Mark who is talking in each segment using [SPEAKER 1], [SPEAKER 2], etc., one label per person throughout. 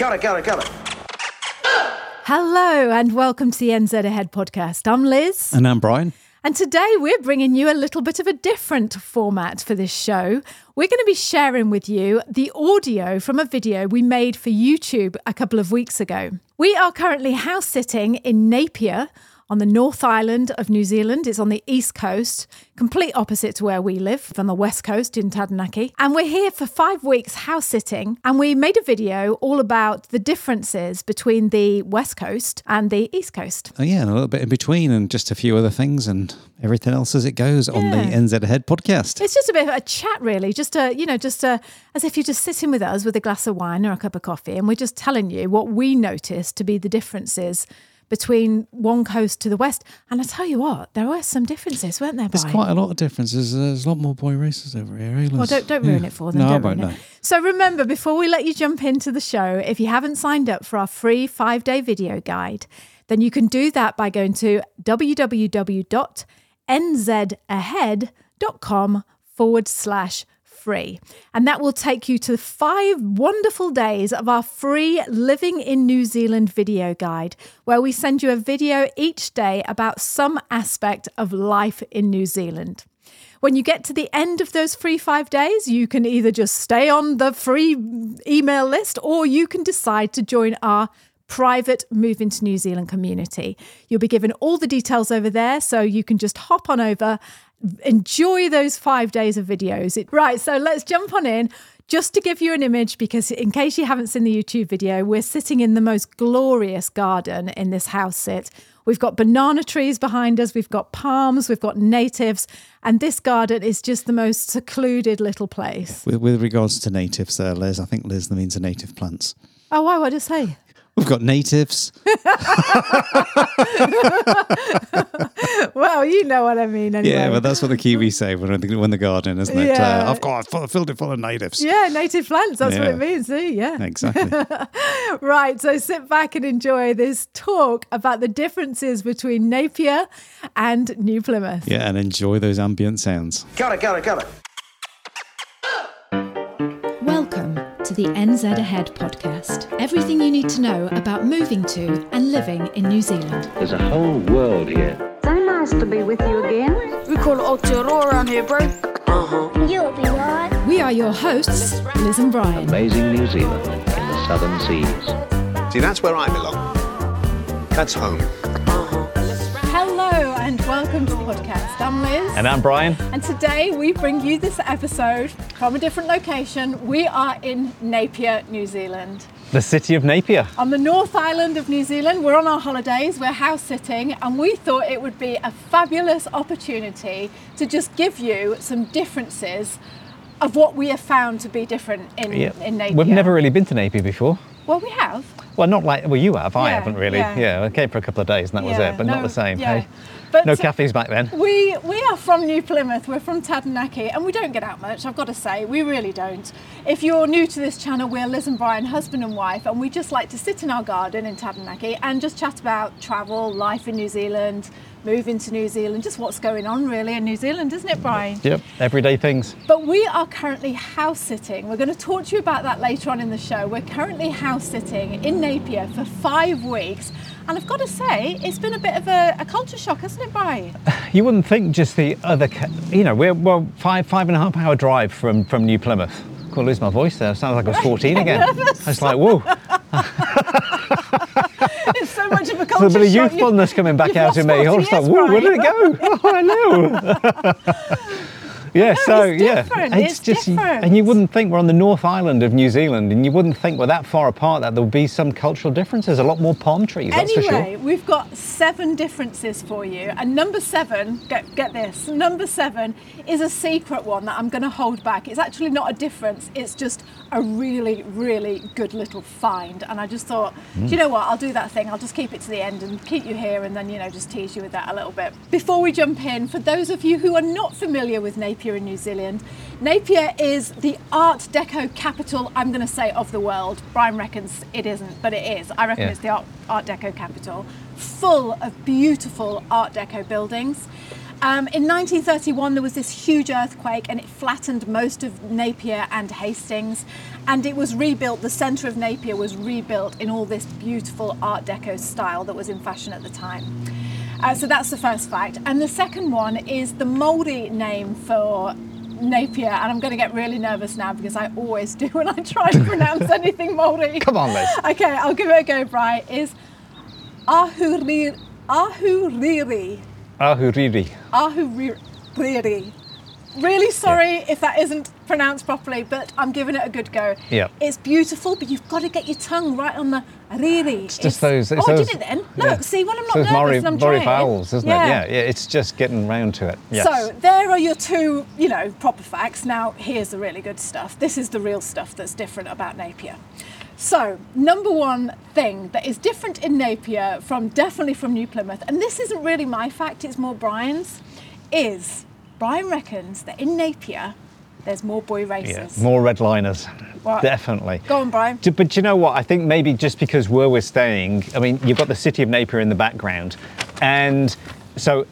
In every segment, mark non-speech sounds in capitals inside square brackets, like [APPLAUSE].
[SPEAKER 1] Kia ora, kia ora, kia ora.
[SPEAKER 2] Hello, and welcome to the NZ Ahead podcast. I'm Liz.
[SPEAKER 3] And I'm Brian.
[SPEAKER 2] And today we're bringing you a little bit of a different format for this show. We're going to be sharing with you the audio from a video we made for YouTube a couple of weeks ago. We are currently house sitting in Napier on the North Island of New Zealand. It's on the east coast, complete opposite to where we live, on the west coast in Taranaki. And we're here for five weeks house sitting. And we made a video all about the differences between the west coast and the east coast.
[SPEAKER 3] Oh, yeah, and a little bit in between, and just a few other things, and everything else as it goes on the
[SPEAKER 2] Yeah.
[SPEAKER 3] NZ Ahead podcast.
[SPEAKER 2] It's just a bit of a chat, really. Just a, you know, just a, as if you're just sitting with us with a glass of wine or a cup of coffee, and we're just telling you what we notice to be the differences between one coast to the west. And I tell you what, there were some differences, weren't there?
[SPEAKER 3] There's quite a lot of differences. There's a lot more boy races over here. eh,
[SPEAKER 2] Well, don't, don't ruin
[SPEAKER 3] Yeah.
[SPEAKER 2] it for them.
[SPEAKER 3] No, I won't. No.
[SPEAKER 2] So remember, before we let you jump into the show, if you haven't signed up for our free five day video guide, then you can do that by going to www.nzahead.com forward slash free. And that will take you to five wonderful days of our free Living in New Zealand video guide, where we send you a video each day about some aspect of life in New Zealand. When you get to the end of those free five days, you can either just stay on the free email list or you can decide to join our private Move into New Zealand community. You'll be given all the details over there, so you can just hop on over, enjoy those five days of videos. It, right, so let's jump on in. Just to give you an image, because in case you haven't seen the YouTube video, we're sitting in the most glorious garden in this house sit. We've got banana trees behind us, we've got palms, we've got natives, and this garden is just the most secluded little place.
[SPEAKER 3] With, with regards to natives, there, Liz, I think Liz means the native plants.
[SPEAKER 2] Oh, why? What did I say?
[SPEAKER 3] We've got natives. [LAUGHS]
[SPEAKER 2] Well, you know what I mean anyway.
[SPEAKER 3] Yeah, but that's what the Kiwis say when the, when the garden, isn't it?
[SPEAKER 2] Yeah.
[SPEAKER 3] Uh, I've got full, filled it full of natives.
[SPEAKER 2] Yeah, native plants. That's what it means. See, yeah.
[SPEAKER 3] Exactly. [LAUGHS]
[SPEAKER 2] Right. So sit back and enjoy this talk about the differences between Napier and New Plymouth.
[SPEAKER 3] yeah, and enjoy those ambient sounds.
[SPEAKER 1] Kia it. kia it. kia ora.
[SPEAKER 2] The NZ Ahead podcast. Everything you need to know about moving to and living in New Zealand.
[SPEAKER 4] There's a whole world here.
[SPEAKER 5] So nice to be with you again.
[SPEAKER 6] We call it Aotearoa around here, bro. Uh-huh.
[SPEAKER 7] You'll be right.
[SPEAKER 2] We are your hosts, Liz and Brian.
[SPEAKER 4] Amazing New Zealand in the southern seas.
[SPEAKER 8] See, that's where I belong. That's home.
[SPEAKER 2] Hello and welcome to the podcast. I'm Liz.
[SPEAKER 3] And I'm Brian.
[SPEAKER 2] And today we bring you this episode from a different location. We are in Napier, New Zealand.
[SPEAKER 3] The city of Napier.
[SPEAKER 2] On the North Island of New Zealand, we're on our holidays, we're house sitting, and we thought it would be a fabulous opportunity to just give you some differences of what we have found to be different in, in Napier.
[SPEAKER 9] We've never really been to Napier before.
[SPEAKER 2] Well, we have.
[SPEAKER 9] Well, not like well, you have. I
[SPEAKER 2] Yeah,
[SPEAKER 9] haven't really.
[SPEAKER 2] yeah.
[SPEAKER 9] Yeah. I came for a couple of days and that was
[SPEAKER 2] Yeah,
[SPEAKER 9] it, but
[SPEAKER 2] no,
[SPEAKER 9] not the same.
[SPEAKER 2] yeah.
[SPEAKER 9] Hey,
[SPEAKER 2] But
[SPEAKER 9] no uh, cafes back then.
[SPEAKER 2] We we are from New Plymouth. We're from Taranaki, and we don't get out much. I've got to say, we really don't. If you're new to this channel, we're Liz and Brian, husband and wife, and we just like to sit in our garden in Taranaki and just chat about travel, life in New Zealand, moving to New Zealand, just what's going on really in New Zealand, isn't it, Brian?
[SPEAKER 9] Yep. Everyday things.
[SPEAKER 2] But we are currently house sitting. We're going to talk to you about that later on in the show. We're currently house sitting in Napier for five weeks. And I've got to say, it's been a bit of a, a culture shock, hasn't it, Brian? [SIGHS]
[SPEAKER 9] You wouldn't think just the other, you know, we're well five five and a half hour drive from from New Plymouth. I Could lose my voice there. Sounds like I was 14 [LAUGHS] again. I was like, whoa, [LAUGHS]
[SPEAKER 2] It's so much of a
[SPEAKER 9] there's
[SPEAKER 2] culture
[SPEAKER 9] a bit of youthfulness coming back out in me. I was like, whoa, where did it go? [LAUGHS] Oh, I know. Yeah, so
[SPEAKER 2] it's
[SPEAKER 9] yeah,
[SPEAKER 2] different, it's different.
[SPEAKER 9] and you wouldn't think we're on the North Island of New Zealand, and you wouldn't think we're that far apart that there would be some cultural differences. A lot more palm trees,
[SPEAKER 2] Anyway,
[SPEAKER 9] sure.
[SPEAKER 2] we've got seven differences for you. And number seven, get, get this, number seven is a secret one that I'm going to hold back. It's actually not a difference, it's just a really, really good little find. And I just thought, hmm. do you know what? I'll do that thing. I'll just keep it to the end and keep you here and then, you know, just tease you with that a little bit. Before we jump in, for those of you who are not familiar with Napier in New Zealand, Napier is the Art Deco capital, I'm going to say, of the world. Brian reckons it isn't, but it is. I reckon
[SPEAKER 9] Yeah.
[SPEAKER 2] it's the Art, Art Deco capital, full of beautiful Art Deco buildings. Um, in 1931, there was this huge earthquake and it flattened most of Napier and Hastings. And it was rebuilt, the centre of Napier was rebuilt in all this beautiful Art Deco style that was in fashion at the time. Uh, so that's the first fact. And the second one is the Maori name for Napier. And I'm going to get really nervous now because I always [LAUGHS] do when I try to pronounce [LAUGHS] anything Maori.
[SPEAKER 9] Come on, Liz.
[SPEAKER 2] Okay, I'll give it a go, Bri. Is Ahuriri. Ahuriri.
[SPEAKER 9] Ahuriri.
[SPEAKER 2] Ahuriri. Really sorry if that isn't pronounced properly, but I'm giving it a good go.
[SPEAKER 9] Yeah.
[SPEAKER 2] It's beautiful, but you've got to get your tongue right on the riri. It's
[SPEAKER 9] just those- it's
[SPEAKER 2] oh, I
[SPEAKER 9] those-
[SPEAKER 2] did it then. Look,
[SPEAKER 9] yeah.
[SPEAKER 2] see, when I'm not nervous
[SPEAKER 9] Maury,
[SPEAKER 2] I'm Maori
[SPEAKER 9] vowels, isn't it? Yeah, yeah. It's just getting round to it. Yes.
[SPEAKER 2] So there are your two, you know, proper facts. Now here's the really good stuff. This is the real stuff that's different about Napier. So number one thing that is different in Napier from definitely from New Plymouth, and this isn't really my fact, it's more Brian's, is Brian reckons that in Napier there's more boy
[SPEAKER 9] yeah, more red liners.
[SPEAKER 2] What?
[SPEAKER 9] Definitely.
[SPEAKER 2] Go on, Brian.
[SPEAKER 9] D- But you know what? I think maybe just because where we're staying, I mean, you've got the city of Napier in the background, and so.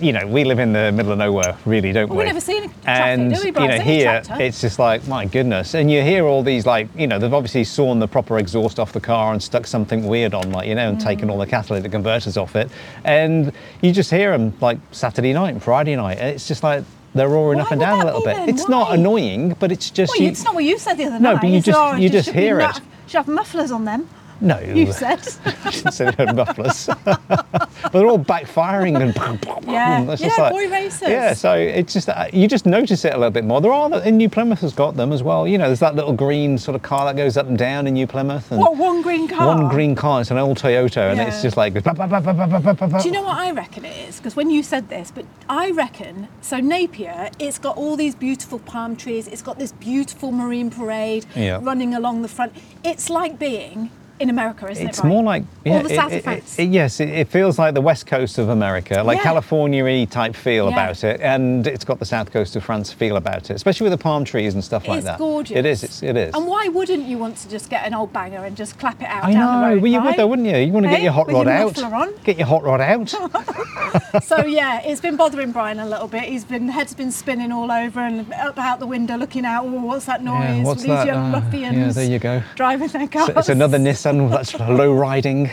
[SPEAKER 9] You know, we live in the middle of nowhere, really, don't
[SPEAKER 2] Well,
[SPEAKER 9] we?
[SPEAKER 2] we never see any traffic,
[SPEAKER 9] and
[SPEAKER 2] do we,
[SPEAKER 9] you
[SPEAKER 2] Brian?
[SPEAKER 9] know,
[SPEAKER 2] It's only a
[SPEAKER 9] here it's just like, my goodness. And you hear all these, like, you know, they've obviously sawn the proper exhaust off the car and stuck something weird on, like, you know, and
[SPEAKER 2] Mm.
[SPEAKER 9] taken all the catalytic converters off it. And you just hear them like Saturday night and Friday night. And it's just like they're roaring
[SPEAKER 2] Why
[SPEAKER 9] up and down a little bit.
[SPEAKER 2] then?
[SPEAKER 9] It's not annoying, but it's just
[SPEAKER 2] Well,
[SPEAKER 9] you.
[SPEAKER 2] it's not what you said the other
[SPEAKER 9] No,
[SPEAKER 2] night.
[SPEAKER 9] but you
[SPEAKER 2] said,
[SPEAKER 9] just-
[SPEAKER 2] "Oh,
[SPEAKER 9] you just
[SPEAKER 2] should
[SPEAKER 9] hear it.
[SPEAKER 2] Should have mufflers on them.
[SPEAKER 9] No,
[SPEAKER 2] You said.
[SPEAKER 9] I didn't say they had mufflers. [LAUGHS] but they're all backfiring and [LAUGHS]
[SPEAKER 2] Yeah.
[SPEAKER 9] It's
[SPEAKER 2] Yeah,
[SPEAKER 9] like-
[SPEAKER 2] boy racers.
[SPEAKER 9] Yeah, so it's just uh, you just notice it a little bit more. There are the- in New Plymouth has got them as well. You know, there's that little green sort of car that goes up and down in New Plymouth. And
[SPEAKER 2] What one green car?
[SPEAKER 9] One green car. It's an old Toyota, and it's just like. bap, bap, bap.
[SPEAKER 2] Do you know what I reckon it is? Because when you said this, but I reckon so Napier, it's got all these beautiful palm trees. It's got this beautiful marine parade
[SPEAKER 9] Yeah.
[SPEAKER 2] running along the front. It's like being in America, isn't
[SPEAKER 9] It's
[SPEAKER 2] it? Brian?
[SPEAKER 9] more like yeah,
[SPEAKER 2] all the south
[SPEAKER 9] it-
[SPEAKER 2] of France.
[SPEAKER 9] it- yes, it, it feels like the west coast of America, like
[SPEAKER 2] Yeah.
[SPEAKER 9] California-y type feel
[SPEAKER 2] Yeah.
[SPEAKER 9] about it, and it's got the south coast of France feel about it, especially with the palm trees and stuff like that.
[SPEAKER 2] it's gorgeous.
[SPEAKER 9] It is. It's, it is.
[SPEAKER 2] And why wouldn't you want to just get an old banger and just clap it out
[SPEAKER 9] I
[SPEAKER 2] down the
[SPEAKER 9] know.
[SPEAKER 2] road?
[SPEAKER 9] well, you would though, wouldn't you? You want to
[SPEAKER 2] Hey,
[SPEAKER 9] get your hot rod
[SPEAKER 2] your
[SPEAKER 9] out.
[SPEAKER 2] on.
[SPEAKER 9] Get your hot rod out. [LAUGHS]
[SPEAKER 2] so yeah, it's been bothering Brian a little bit. He's been head's been spinning all over and up out the window looking out. Oh, what's that noise?
[SPEAKER 9] Yeah, what's
[SPEAKER 2] These
[SPEAKER 9] that?
[SPEAKER 2] young
[SPEAKER 9] Uh,
[SPEAKER 2] ruffians.
[SPEAKER 9] yeah, there you go.
[SPEAKER 2] Driving their cars.
[SPEAKER 9] So it's another Nissan [LAUGHS] that's low riding.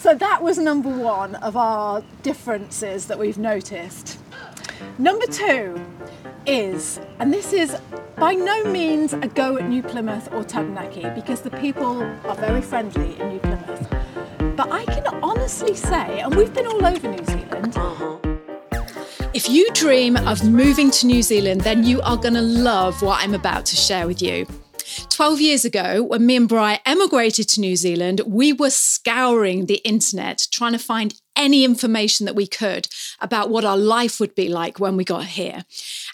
[SPEAKER 2] So that was number one of our differences that we've noticed. Number two is, and this is by no means a go at New Plymouth or Taranaki because the people are very friendly in New Plymouth. But I can honestly say, and we've been all over New Zealand. Uh-huh. If you dream of moving to New Zealand, then you are going to love what I'm about to share with you. 12 years ago, when me and Bri emigrated to New Zealand, we were scouring the internet trying to find any information that we could about what our life would be like when we got here.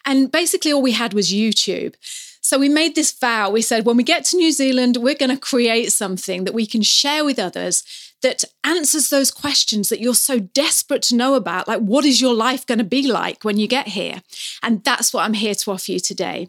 [SPEAKER 2] And basically, all we had was YouTube. So we made this vow. We said, when we get to New Zealand, we're going to create something that we can share with others that answers those questions that you're so desperate to know about. Like, what is your life going to be like when you get here? And that's what I'm here to offer you today.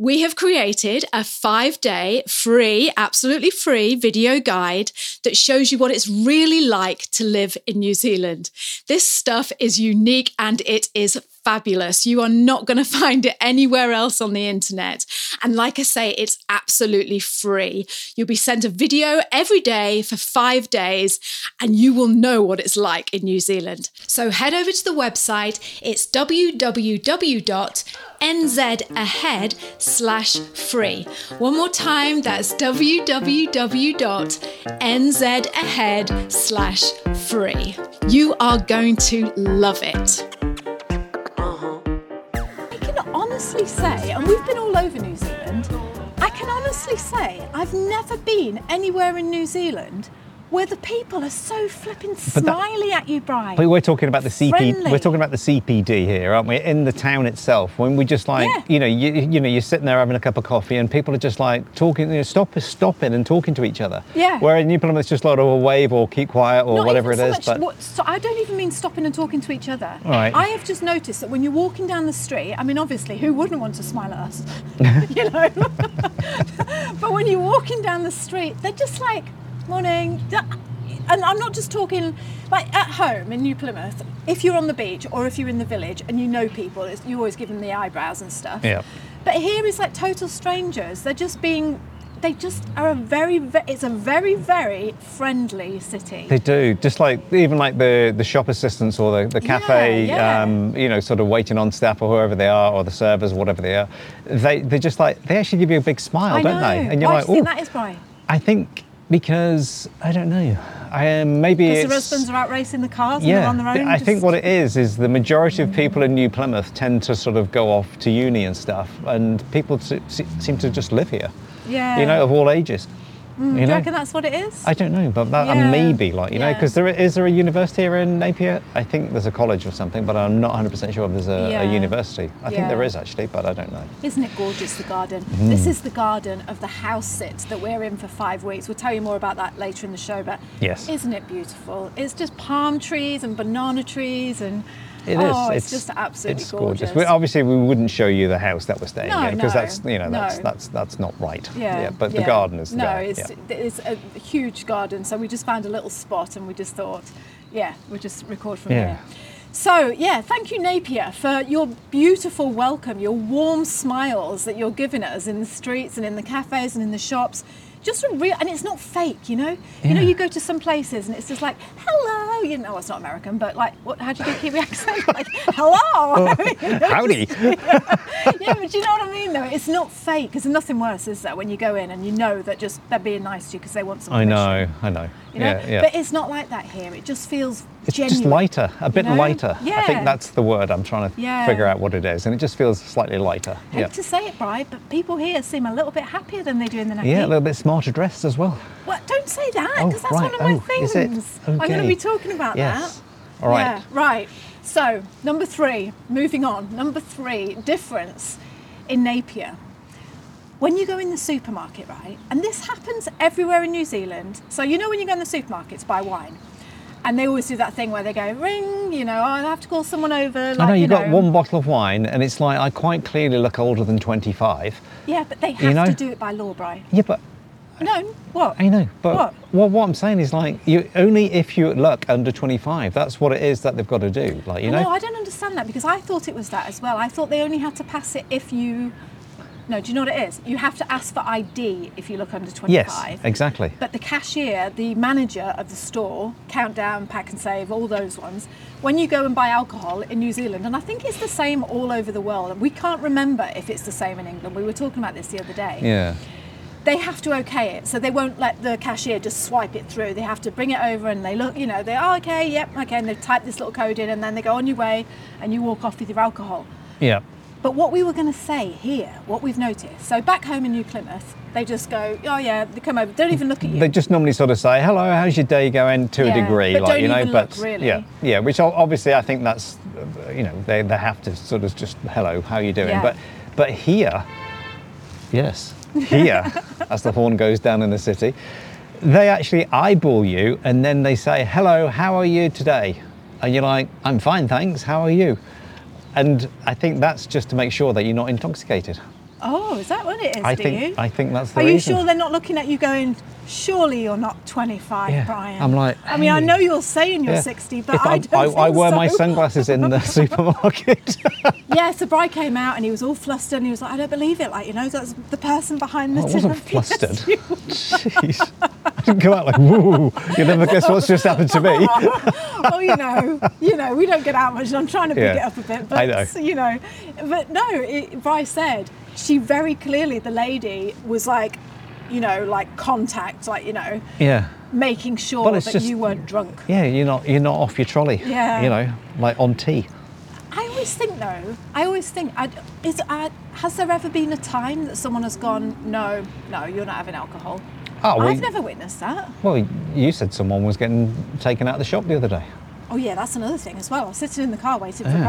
[SPEAKER 2] We have created a five day free, absolutely free video guide that shows you what it's really like to live in New Zealand. This stuff is unique and it is fabulous. You are not going [LAUGHS] to find it anywhere else on the internet. And like I say, it's absolutely free. You'll be sent a video every day for five days and you will know what it's like in New Zealand. So head over to the website. It's www.nzahead slash free. One more time, that's www.nzahead slash free. You are going to love it. Honestly say, and we've been all over New Zealand, I can honestly say I've never been anywhere in New Zealand where the people are so flipping
[SPEAKER 9] that-
[SPEAKER 2] smiley at you, Brian.
[SPEAKER 9] But we're talking about the CP.
[SPEAKER 2] Friendly.
[SPEAKER 9] We're talking about the CBD here, aren't we? In the town itself, when we just like,
[SPEAKER 2] Yeah.
[SPEAKER 9] you know, you, you know, you're sitting there having a cup of coffee, and people are just like talking, you know, stop, stopping and talking to each other.
[SPEAKER 2] Yeah.
[SPEAKER 9] Where in New Plymouth, it's just like, oh, wave or keep quiet or
[SPEAKER 2] Not
[SPEAKER 9] whatever it
[SPEAKER 2] even
[SPEAKER 9] is.
[SPEAKER 2] so
[SPEAKER 9] but
[SPEAKER 2] what, so I don't even mean stopping and talking to each other.
[SPEAKER 9] Right.
[SPEAKER 2] I have just noticed that when you're walking down the street, I mean, obviously, who wouldn't want to smile at us? [LAUGHS] [LAUGHS] you know? [LAUGHS] but when you're walking down the street, they're just like, morning. and I'm not just talking like at home in New Plymouth. If you're on the beach or if you're in the village and you know people, it's, you always give them the eyebrows and stuff.
[SPEAKER 9] Yeah.
[SPEAKER 2] But here is like total strangers. They're just being. They just are a very. ve- It's a very very friendly city.
[SPEAKER 9] They do, just like even like the the shop assistants or the, the cafe,
[SPEAKER 2] yeah.
[SPEAKER 9] Um, you know, sort of waiting on staff or whoever they are, or the servers, whatever they are. They they just like they actually give you a big smile,
[SPEAKER 2] I
[SPEAKER 9] don't
[SPEAKER 2] know.
[SPEAKER 9] they? And you're
[SPEAKER 2] Why
[SPEAKER 9] like,
[SPEAKER 2] do you think that is, Brian?
[SPEAKER 9] I think because I don't know. I um, maybe
[SPEAKER 2] Because the husbands are out racing the cars and
[SPEAKER 9] yeah.
[SPEAKER 2] they're on their own.
[SPEAKER 9] I think what it is is the majority of people in New Plymouth tend to sort of go off to uni and stuff, and people se- seem to just live here.
[SPEAKER 2] Yeah.
[SPEAKER 9] You know, of all ages.
[SPEAKER 2] Mm, do
[SPEAKER 9] you
[SPEAKER 2] you
[SPEAKER 9] know?
[SPEAKER 2] reckon that's what it is?
[SPEAKER 9] I don't know, but that
[SPEAKER 2] Yeah.
[SPEAKER 9] maybe like you know, because there is there a university here in Napier? I think there's a college or something, but I'm not 100 percent sure if there's a,
[SPEAKER 2] Yeah.
[SPEAKER 9] a university. I think there is actually, but I don't know.
[SPEAKER 2] Isn't it gorgeous, the garden?
[SPEAKER 9] Mm-hmm.
[SPEAKER 2] This is the garden of the house sit that we're in for five weeks. We'll tell you more about that later in the show, but
[SPEAKER 9] Yes.
[SPEAKER 2] isn't it beautiful? It's just palm trees and banana trees and
[SPEAKER 9] It is.
[SPEAKER 2] oh, it's, just absolutely
[SPEAKER 9] it's
[SPEAKER 2] gorgeous.
[SPEAKER 9] We, obviously, we wouldn't show you the house that we're staying
[SPEAKER 2] No,
[SPEAKER 9] in because
[SPEAKER 2] no,
[SPEAKER 9] that's you know that's
[SPEAKER 2] no.
[SPEAKER 9] that's that's not right.
[SPEAKER 2] yeah,
[SPEAKER 9] but the garden is
[SPEAKER 2] no,
[SPEAKER 9] there.
[SPEAKER 2] it's
[SPEAKER 9] yeah.
[SPEAKER 2] it's a huge garden. So we just found a little spot and we just thought, yeah, we'll just record from
[SPEAKER 9] Yeah.
[SPEAKER 2] here. So yeah, thank you Napier for your beautiful welcome, your warm smiles that you're giving us in the streets and in the cafes and in the shops. Just a real, and it's not fake, you know. You know, you go to some places and it's just like, hello, you know, it's not American, but like, what? How do you do Kiwi [LAUGHS] accent? Like, hello. Oh, [LAUGHS] you know,
[SPEAKER 9] Howdy. [LAUGHS]
[SPEAKER 2] yeah, but you know what I mean, though. It's not fake. Because there's nothing worse, is there, when you go in and you know that just they're being nice to you because they want some.
[SPEAKER 9] I know, I know.
[SPEAKER 2] You know?
[SPEAKER 9] Yeah, yeah.
[SPEAKER 2] But it's not like that here. It just feels
[SPEAKER 9] it's
[SPEAKER 2] genuine.
[SPEAKER 9] just lighter, a bit
[SPEAKER 2] know?
[SPEAKER 9] lighter. I think that's the word I'm trying to
[SPEAKER 2] Yeah.
[SPEAKER 9] figure out what it is, and it just feels slightly lighter.
[SPEAKER 2] Hate
[SPEAKER 9] Yeah.
[SPEAKER 2] to say it, Bri, but people here seem a little bit happier than they do in the
[SPEAKER 9] Yeah, a little bit smarter dressed as well.
[SPEAKER 2] Well, don't say that
[SPEAKER 9] Oh,
[SPEAKER 2] because that's
[SPEAKER 9] right.
[SPEAKER 2] one of my
[SPEAKER 9] Oh, is it?
[SPEAKER 2] things. I'm going to be talking about
[SPEAKER 9] Yes.
[SPEAKER 2] that.
[SPEAKER 9] All right.
[SPEAKER 2] Yeah, right. So, number three, moving on. Number three, difference in Napier. When you go in the supermarket, right, and this happens everywhere in New Zealand. So, you know, when you go in the supermarkets, buy wine, and they always do that thing where they go, ring, you know, oh, I have to call someone over. Like,
[SPEAKER 9] I know
[SPEAKER 2] you
[SPEAKER 9] you've got one bottle of wine, and it's like I quite clearly look older than 25.
[SPEAKER 2] Yeah, but they have
[SPEAKER 9] know-
[SPEAKER 2] to do it by law, Bri.
[SPEAKER 9] Yeah, but
[SPEAKER 2] No, what?
[SPEAKER 9] I know, but
[SPEAKER 2] What?
[SPEAKER 9] well, what I'm saying is like you only if you look under 25. That's what it is that they've got to do. Like you
[SPEAKER 2] no,
[SPEAKER 9] know,
[SPEAKER 2] I don't understand that because I thought it was that as well. I thought they only had to pass it if you. No, do you know what it is? You have to ask for ID if you look under 25.
[SPEAKER 9] yes, exactly.
[SPEAKER 2] But the cashier, the manager of the store, Countdown, Pak'nSave, all those ones, when you go and buy alcohol in New Zealand, and I think it's the same all over the world, and we can't remember if it's the same in England. We were talking about this the other day.
[SPEAKER 9] Yeah,
[SPEAKER 2] They have to okay it, so they won't let the cashier just swipe it through. They have to bring it over and they look, you know, they oh, okay, yep, okay, and they type this little code in, and then they go on your way, and you walk off with your alcohol.
[SPEAKER 9] yeah,
[SPEAKER 2] But what we were going to say here, what we've noticed, so back home in New Plymouth, they just go, oh yeah, they come over, don't even look at you.
[SPEAKER 9] they just normally sort of say hello, how's your day going to
[SPEAKER 2] Yeah,
[SPEAKER 9] a degree, like
[SPEAKER 2] don't
[SPEAKER 9] you know. but
[SPEAKER 2] look, really.
[SPEAKER 9] yeah, yeah, which obviously I think that's you know they, they have to sort of just hello, how are you doing?
[SPEAKER 2] Yeah.
[SPEAKER 9] But but here, yes, here, as the horn goes down in the city, they actually eyeball you and then they say hello, how are you today? And you're like, I'm fine, thanks. How are you? And I think that's just to make sure that you're not intoxicated.
[SPEAKER 2] Oh, is that what it is,
[SPEAKER 9] I
[SPEAKER 2] do
[SPEAKER 9] think
[SPEAKER 2] you?
[SPEAKER 9] I think that's the
[SPEAKER 2] Are you sure they're not looking at you going, surely you're not 25,
[SPEAKER 9] Yeah,
[SPEAKER 2] Brian?
[SPEAKER 9] I'm like,
[SPEAKER 2] I mean, I know you're saying you're
[SPEAKER 9] Yeah.
[SPEAKER 2] 60, but
[SPEAKER 9] If
[SPEAKER 2] I,
[SPEAKER 9] I,
[SPEAKER 2] don't
[SPEAKER 9] I,
[SPEAKER 2] think
[SPEAKER 9] I wear my sunglasses in the [LAUGHS] supermarket. [LAUGHS]
[SPEAKER 2] Yeah, so Brian came out and he was all flustered and he was like, I don't believe it. Like, you know, that's the person behind the
[SPEAKER 9] I wasn't [LAUGHS] flustered. Jeez. I didn't go out like, woo. You never guess what's just happened to me.
[SPEAKER 2] well, you know, you know, we don't get out much, and I'm trying to pick
[SPEAKER 9] Yeah,
[SPEAKER 2] it up a bit, but
[SPEAKER 9] I know.
[SPEAKER 2] you know, but no, it, said she very clearly, the lady was like, you know, like contact, like you know,
[SPEAKER 9] Yeah.
[SPEAKER 2] making sure that
[SPEAKER 9] just-
[SPEAKER 2] you weren't drunk.
[SPEAKER 9] Yeah, you're not you're not off your trolley.
[SPEAKER 2] Yeah.
[SPEAKER 9] You know, like on tea.
[SPEAKER 2] I always think though, I always think, I, is uh, has there ever been a time that someone has gone, no, no, you're not having alcohol?
[SPEAKER 9] Oh, well,
[SPEAKER 2] I've never witnessed that.
[SPEAKER 9] well, you said someone was getting taken out of the shop the other day.
[SPEAKER 2] Oh yeah, that's another thing as well. I was sitting in the car waiting for
[SPEAKER 9] Yeah.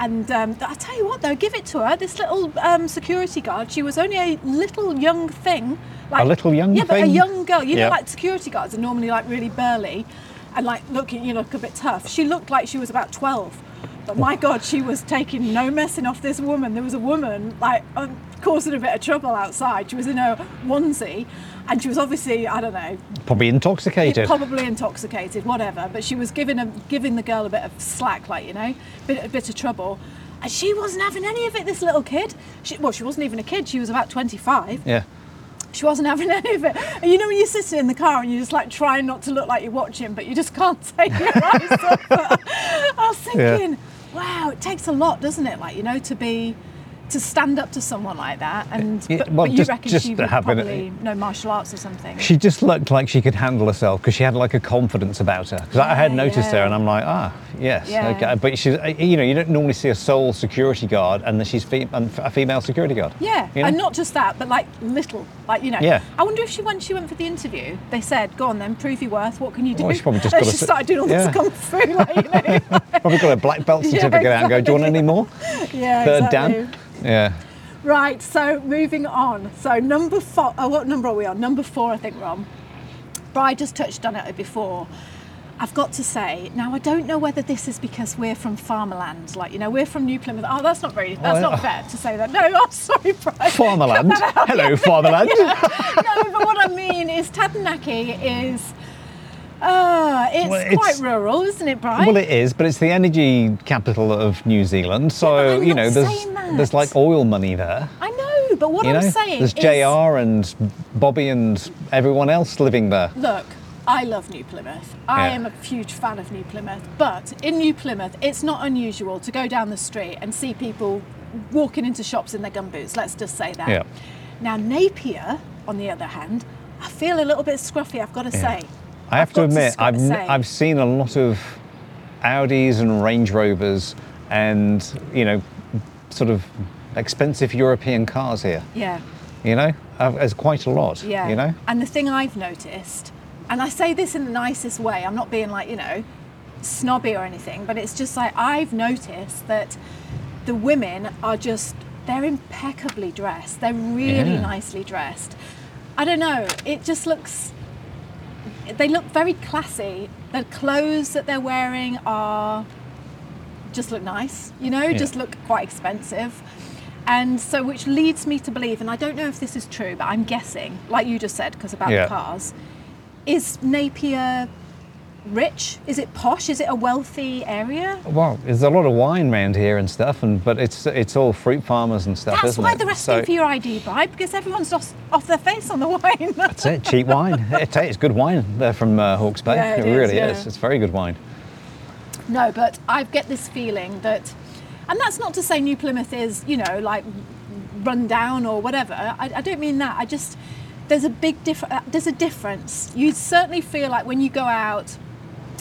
[SPEAKER 2] And um, I tell you what though, give it to her. This little um, security guard, she was only a little young thing. Like, a
[SPEAKER 9] little young
[SPEAKER 2] yeah, but a young girl. You
[SPEAKER 9] Yeah.
[SPEAKER 2] know, like security guards are normally like really burly, and like looking, you look a bit tough. She looked like she was about twelve. But my God, she was taking no messing off this woman. There was a woman, like, um, causing a bit of trouble outside. She was in a onesie, and she was obviously, I don't know,
[SPEAKER 9] Probably intoxicated.
[SPEAKER 2] probably intoxicated, whatever. But she was giving a giving the girl a bit of slack, like you know, bit a bit of trouble. And she wasn't having any of it. This little kid, she, well, she wasn't even a kid. She was about twenty five.
[SPEAKER 9] yeah.
[SPEAKER 2] She wasn't having [LAUGHS] any of it. And you know when you're sitting in the car and you're just like trying not to look like you're watching, but you just can't [LAUGHS] take your eyes off. I was
[SPEAKER 9] Yeah.
[SPEAKER 2] thinking, wow, it takes a lot, doesn't it? Like you know, to be to stand up to someone like that. And
[SPEAKER 9] Yeah,
[SPEAKER 2] but,
[SPEAKER 9] well,
[SPEAKER 2] but you
[SPEAKER 9] just-
[SPEAKER 2] reckon
[SPEAKER 9] just
[SPEAKER 2] she would
[SPEAKER 9] it-
[SPEAKER 2] probably know martial arts or something.
[SPEAKER 9] She just looked like she could handle herself because she had like a confidence about her. Because I had
[SPEAKER 2] Yeah,
[SPEAKER 9] noticed her and I'm like, ah, yes,
[SPEAKER 2] Yeah.
[SPEAKER 9] okay. But she's, uh, you know, you don't normally see a sole security guard and then she's fe- and a female security guard.
[SPEAKER 2] Yeah,
[SPEAKER 9] You know?
[SPEAKER 2] and not just that, but like little, like you know.
[SPEAKER 9] Yeah.
[SPEAKER 2] I wonder if she when she went for the interview, they said, "Go on then, prove your worth. What can you do?"
[SPEAKER 9] Well, she probably just
[SPEAKER 2] and
[SPEAKER 9] got
[SPEAKER 2] she
[SPEAKER 9] a
[SPEAKER 2] started doing all
[SPEAKER 9] yeah.
[SPEAKER 2] this [LAUGHS] kung fu, like you know. [LAUGHS]
[SPEAKER 9] Probably got a black belt [LAUGHS]
[SPEAKER 2] Yeah,
[SPEAKER 9] certificate out and go, do you want any more?
[SPEAKER 2] yeah,
[SPEAKER 9] Third
[SPEAKER 2] exactly.
[SPEAKER 9] Dan? Yeah.
[SPEAKER 2] Right, so moving on. So number four, oh, what number are we on? Number four, I think we're on. Just touched on it before. I've got to say, now I don't know whether this is because we're from farmerland, like, you know, we're from New Plymouth. Oh, that's not very, that's
[SPEAKER 9] Well,
[SPEAKER 2] not fair to say that. No, I'm [LAUGHS] sorry, Bride.
[SPEAKER 9] Farmerland. [LAUGHS] Hello, Farmerland. [LAUGHS]
[SPEAKER 2] no, but what I mean is Taranaki is, uh, it's,
[SPEAKER 9] Well, it's-
[SPEAKER 2] quite rural, isn't it, Brian?
[SPEAKER 9] Well, it is, but it's the energy capital of New Zealand. So,
[SPEAKER 2] I'm
[SPEAKER 9] you know, there's
[SPEAKER 2] that.
[SPEAKER 9] there's like oil money there.
[SPEAKER 2] I know, but what
[SPEAKER 9] you
[SPEAKER 2] I'm
[SPEAKER 9] know,
[SPEAKER 2] saying
[SPEAKER 9] there's
[SPEAKER 2] is,
[SPEAKER 9] JR and Bobby and everyone else living there.
[SPEAKER 2] look, I love New Plymouth. I
[SPEAKER 9] Yeah.
[SPEAKER 2] am a huge fan of New Plymouth. But in New Plymouth, it's not unusual to go down the street and see people walking into shops in their gumboots. Let's just say that.
[SPEAKER 9] Yeah.
[SPEAKER 2] Now Napier, on the other hand, I feel a little bit scruffy. I've got to say.
[SPEAKER 9] I have to admit,
[SPEAKER 2] got
[SPEAKER 9] I've,
[SPEAKER 2] to
[SPEAKER 9] n-. I've seen a lot of Audis and Range Rovers and, you know, sort of expensive European cars here.
[SPEAKER 2] yeah.
[SPEAKER 9] You know, there's quite a lot.
[SPEAKER 2] Yeah.
[SPEAKER 9] You know,
[SPEAKER 2] And the thing I've noticed, and I say this in the nicest way, I'm not being like, you know, snobby or anything, but it's just like I've noticed that the women are just, they're impeccably dressed. They're really
[SPEAKER 9] Yeah.
[SPEAKER 2] nicely dressed. I don't know, it just looks, they look very classy. The clothes that they're wearing are just look nice, you know, just look quite expensive. And so, which leads me to believe, and I don't know if this is true, but I'm guessing, like you just said, because about
[SPEAKER 9] Yeah.
[SPEAKER 2] the cars, is Napier rich? Is it posh? Is it a wealthy area?
[SPEAKER 9] well, there's a lot of wine around here and stuff, and but it's it's all fruit farmers and stuff,
[SPEAKER 2] That's
[SPEAKER 9] isn't
[SPEAKER 2] why
[SPEAKER 9] it?
[SPEAKER 2] they're
[SPEAKER 9] So-
[SPEAKER 2] asking for your ID, right? Because everyone's just off their face on the [LAUGHS] wine.
[SPEAKER 9] That's it, cheap wine. It's, it's good wine there from uh, Hawke's Bay.
[SPEAKER 2] Yeah, it is,
[SPEAKER 9] really
[SPEAKER 2] yeah.
[SPEAKER 9] is. It's very good wine.
[SPEAKER 2] No, but I get this feeling that, and that's not to say New Plymouth is, you know, like run down or whatever. I, I don't mean that. I just there's a big difference. There's a difference. You certainly feel like when you go out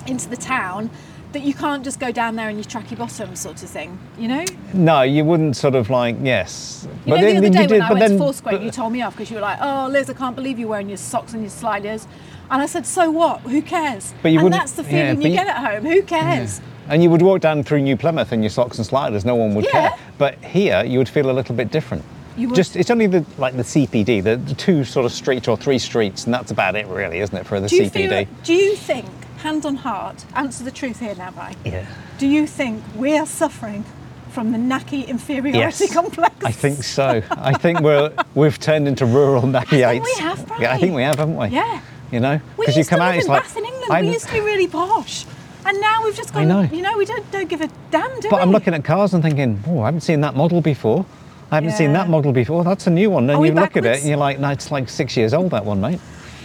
[SPEAKER 2] into the town that you can't just go down there in your tracky bottoms sort of thing. You know.
[SPEAKER 9] No, you wouldn't sort of like yes.
[SPEAKER 2] You know, the other
[SPEAKER 9] you
[SPEAKER 2] day when
[SPEAKER 9] did-
[SPEAKER 2] I went
[SPEAKER 9] then-
[SPEAKER 2] to Four Square,
[SPEAKER 9] but-
[SPEAKER 2] you told me off because you were like, "Oh, Liz, I can't believe you're wearing your socks and your sliders," and I said, "So what? Who cares?"
[SPEAKER 9] But you
[SPEAKER 2] and that's the feeling
[SPEAKER 9] but
[SPEAKER 2] you
[SPEAKER 9] you-
[SPEAKER 2] get at home. Who cares?
[SPEAKER 9] And you would walk down through New Plymouth in your socks and sliders, no one would
[SPEAKER 2] Yeah.
[SPEAKER 9] care. But here, you would feel a little bit different.
[SPEAKER 2] You would.
[SPEAKER 9] Just it's only the like the CBD, the, the two sort of streets or three streets, and that's about it, really, isn't it, for the
[SPEAKER 2] Do
[SPEAKER 9] CBD?
[SPEAKER 2] feel? Do you think, hand on heart, answer the truth here now, Brian?
[SPEAKER 9] Yeah.
[SPEAKER 2] Do you think we are suffering from the Naki inferiority
[SPEAKER 9] Yes,
[SPEAKER 2] complex?
[SPEAKER 9] I think so. I think we're we've turned into rural [LAUGHS] Nakiites.
[SPEAKER 2] we have,
[SPEAKER 9] Yeah, I think we have, haven't we?
[SPEAKER 2] Yeah.
[SPEAKER 9] You know,
[SPEAKER 2] We
[SPEAKER 9] because
[SPEAKER 2] used
[SPEAKER 9] you come
[SPEAKER 2] to
[SPEAKER 9] out, it's
[SPEAKER 2] in
[SPEAKER 9] like
[SPEAKER 2] Bath in England.
[SPEAKER 9] I
[SPEAKER 2] we used to be really posh, and now we've just
[SPEAKER 9] I
[SPEAKER 2] gone.
[SPEAKER 9] know.
[SPEAKER 2] You know, we don't don't give a damn, do
[SPEAKER 9] But
[SPEAKER 2] we?
[SPEAKER 9] I'm looking at cars and thinking, oh, I haven't seen that model before. I haven't seen that model before. That's a new one.
[SPEAKER 2] Are
[SPEAKER 9] you look at it and you're like, no, it's like six years old, that one, mate.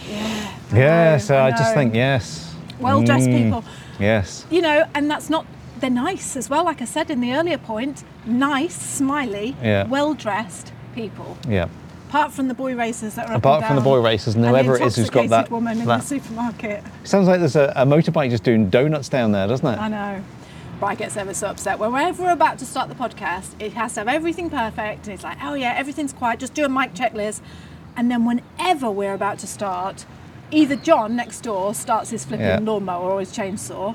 [SPEAKER 2] Yeah.
[SPEAKER 9] Yeah,
[SPEAKER 2] know,
[SPEAKER 9] so I, just think, yes.
[SPEAKER 2] Well-dressed
[SPEAKER 9] Mm,
[SPEAKER 2] people.
[SPEAKER 9] Yes.
[SPEAKER 2] You know, and that's not. They're nice as well. Like I said in the earlier point, nice, smiley,
[SPEAKER 9] Yeah.
[SPEAKER 2] well-dressed people.
[SPEAKER 9] Yeah.
[SPEAKER 2] Apart from the boy racers that are up
[SPEAKER 9] Apart from the boy racers and
[SPEAKER 2] and
[SPEAKER 9] whoever it is who's got that-
[SPEAKER 2] woman in
[SPEAKER 9] that-
[SPEAKER 2] the supermarket.
[SPEAKER 9] Sounds like there's a, a motorbike just doing donuts down there, doesn't it?
[SPEAKER 2] I know. Brian gets ever so upset. Whenever we're about to start the podcast, it has to have everything perfect. And it's like, oh yeah, everything's quiet. Just do a mic checklist. And then whenever we're about to start, either John next door starts his flipping
[SPEAKER 9] Yeah.
[SPEAKER 2] lawnmower or his chainsaw,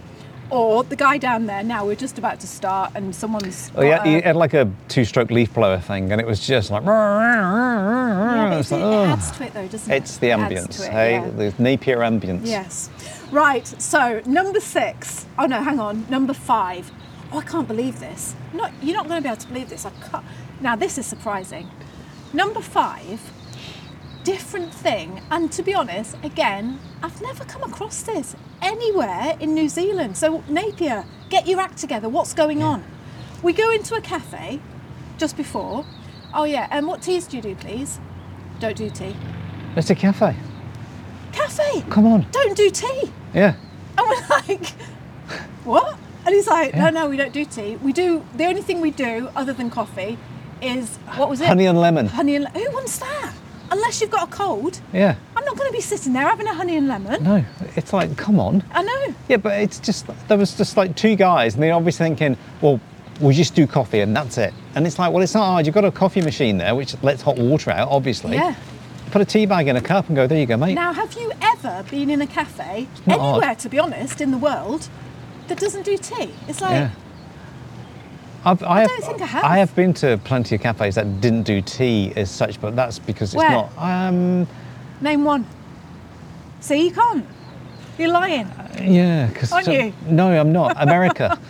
[SPEAKER 2] or the guy down there. Now we're just about to start, and someone's.
[SPEAKER 9] Oh, yeah, he had like a two-stroke leaf blower thing, and it was just like.
[SPEAKER 2] Yeah,
[SPEAKER 9] it's
[SPEAKER 2] it,
[SPEAKER 9] like,
[SPEAKER 2] it
[SPEAKER 9] oh.
[SPEAKER 2] adds to it though, doesn't it?
[SPEAKER 9] It's the
[SPEAKER 2] It
[SPEAKER 9] ambience,
[SPEAKER 2] it,
[SPEAKER 9] hey,
[SPEAKER 2] yeah.
[SPEAKER 9] the Napier ambience.
[SPEAKER 2] Yes. Right, so number six. Oh no, hang on. Number five. Oh, I can't believe this. Not, you're not going to be able to believe this. I can't. Now, this is surprising. Number five, different thing. And to be honest, again, I've never come across this anywhere in New Zealand. So, Napier, get your act together. What's going on? We go into a cafe just before. Oh, yeah, and what teas do you do, please? Don't do tea.
[SPEAKER 9] It's a cafe.
[SPEAKER 2] Cafe!
[SPEAKER 9] Come on.
[SPEAKER 2] Don't do tea.
[SPEAKER 9] Yeah.
[SPEAKER 2] And we're like, what? And he's like,
[SPEAKER 9] Yeah.
[SPEAKER 2] no, no, we don't do tea. We do, the only thing we do other than coffee is, what was it?
[SPEAKER 9] Honey and lemon.
[SPEAKER 2] Honey and Who wants that? Unless you've got a cold.
[SPEAKER 9] Yeah.
[SPEAKER 2] I'm not going to be sitting there having a honey and lemon.
[SPEAKER 9] No, it's like, come on.
[SPEAKER 2] I know.
[SPEAKER 9] Yeah, but it's just there was just like two guys, and they're obviously thinking, well, we'll just do coffee and that's it. And it's like, well, it's not hard. You've got a coffee machine there, which lets hot water out, obviously.
[SPEAKER 2] Yeah.
[SPEAKER 9] Put a tea bag in a cup and go, there you go, mate.
[SPEAKER 2] Now, have you ever been in a cafe, anywhere to be honest, in the world, that doesn't do tea? It's like,
[SPEAKER 9] yeah. I've, I,
[SPEAKER 2] don't think I have.
[SPEAKER 9] I have been to plenty of cafes that didn't do tea as such, but that's because it's
[SPEAKER 2] Where?
[SPEAKER 9] not. Um,
[SPEAKER 2] name one. See, you can't. You're lying.
[SPEAKER 9] yeah, because
[SPEAKER 2] Aren't you?
[SPEAKER 9] no, I'm not. America. [LAUGHS]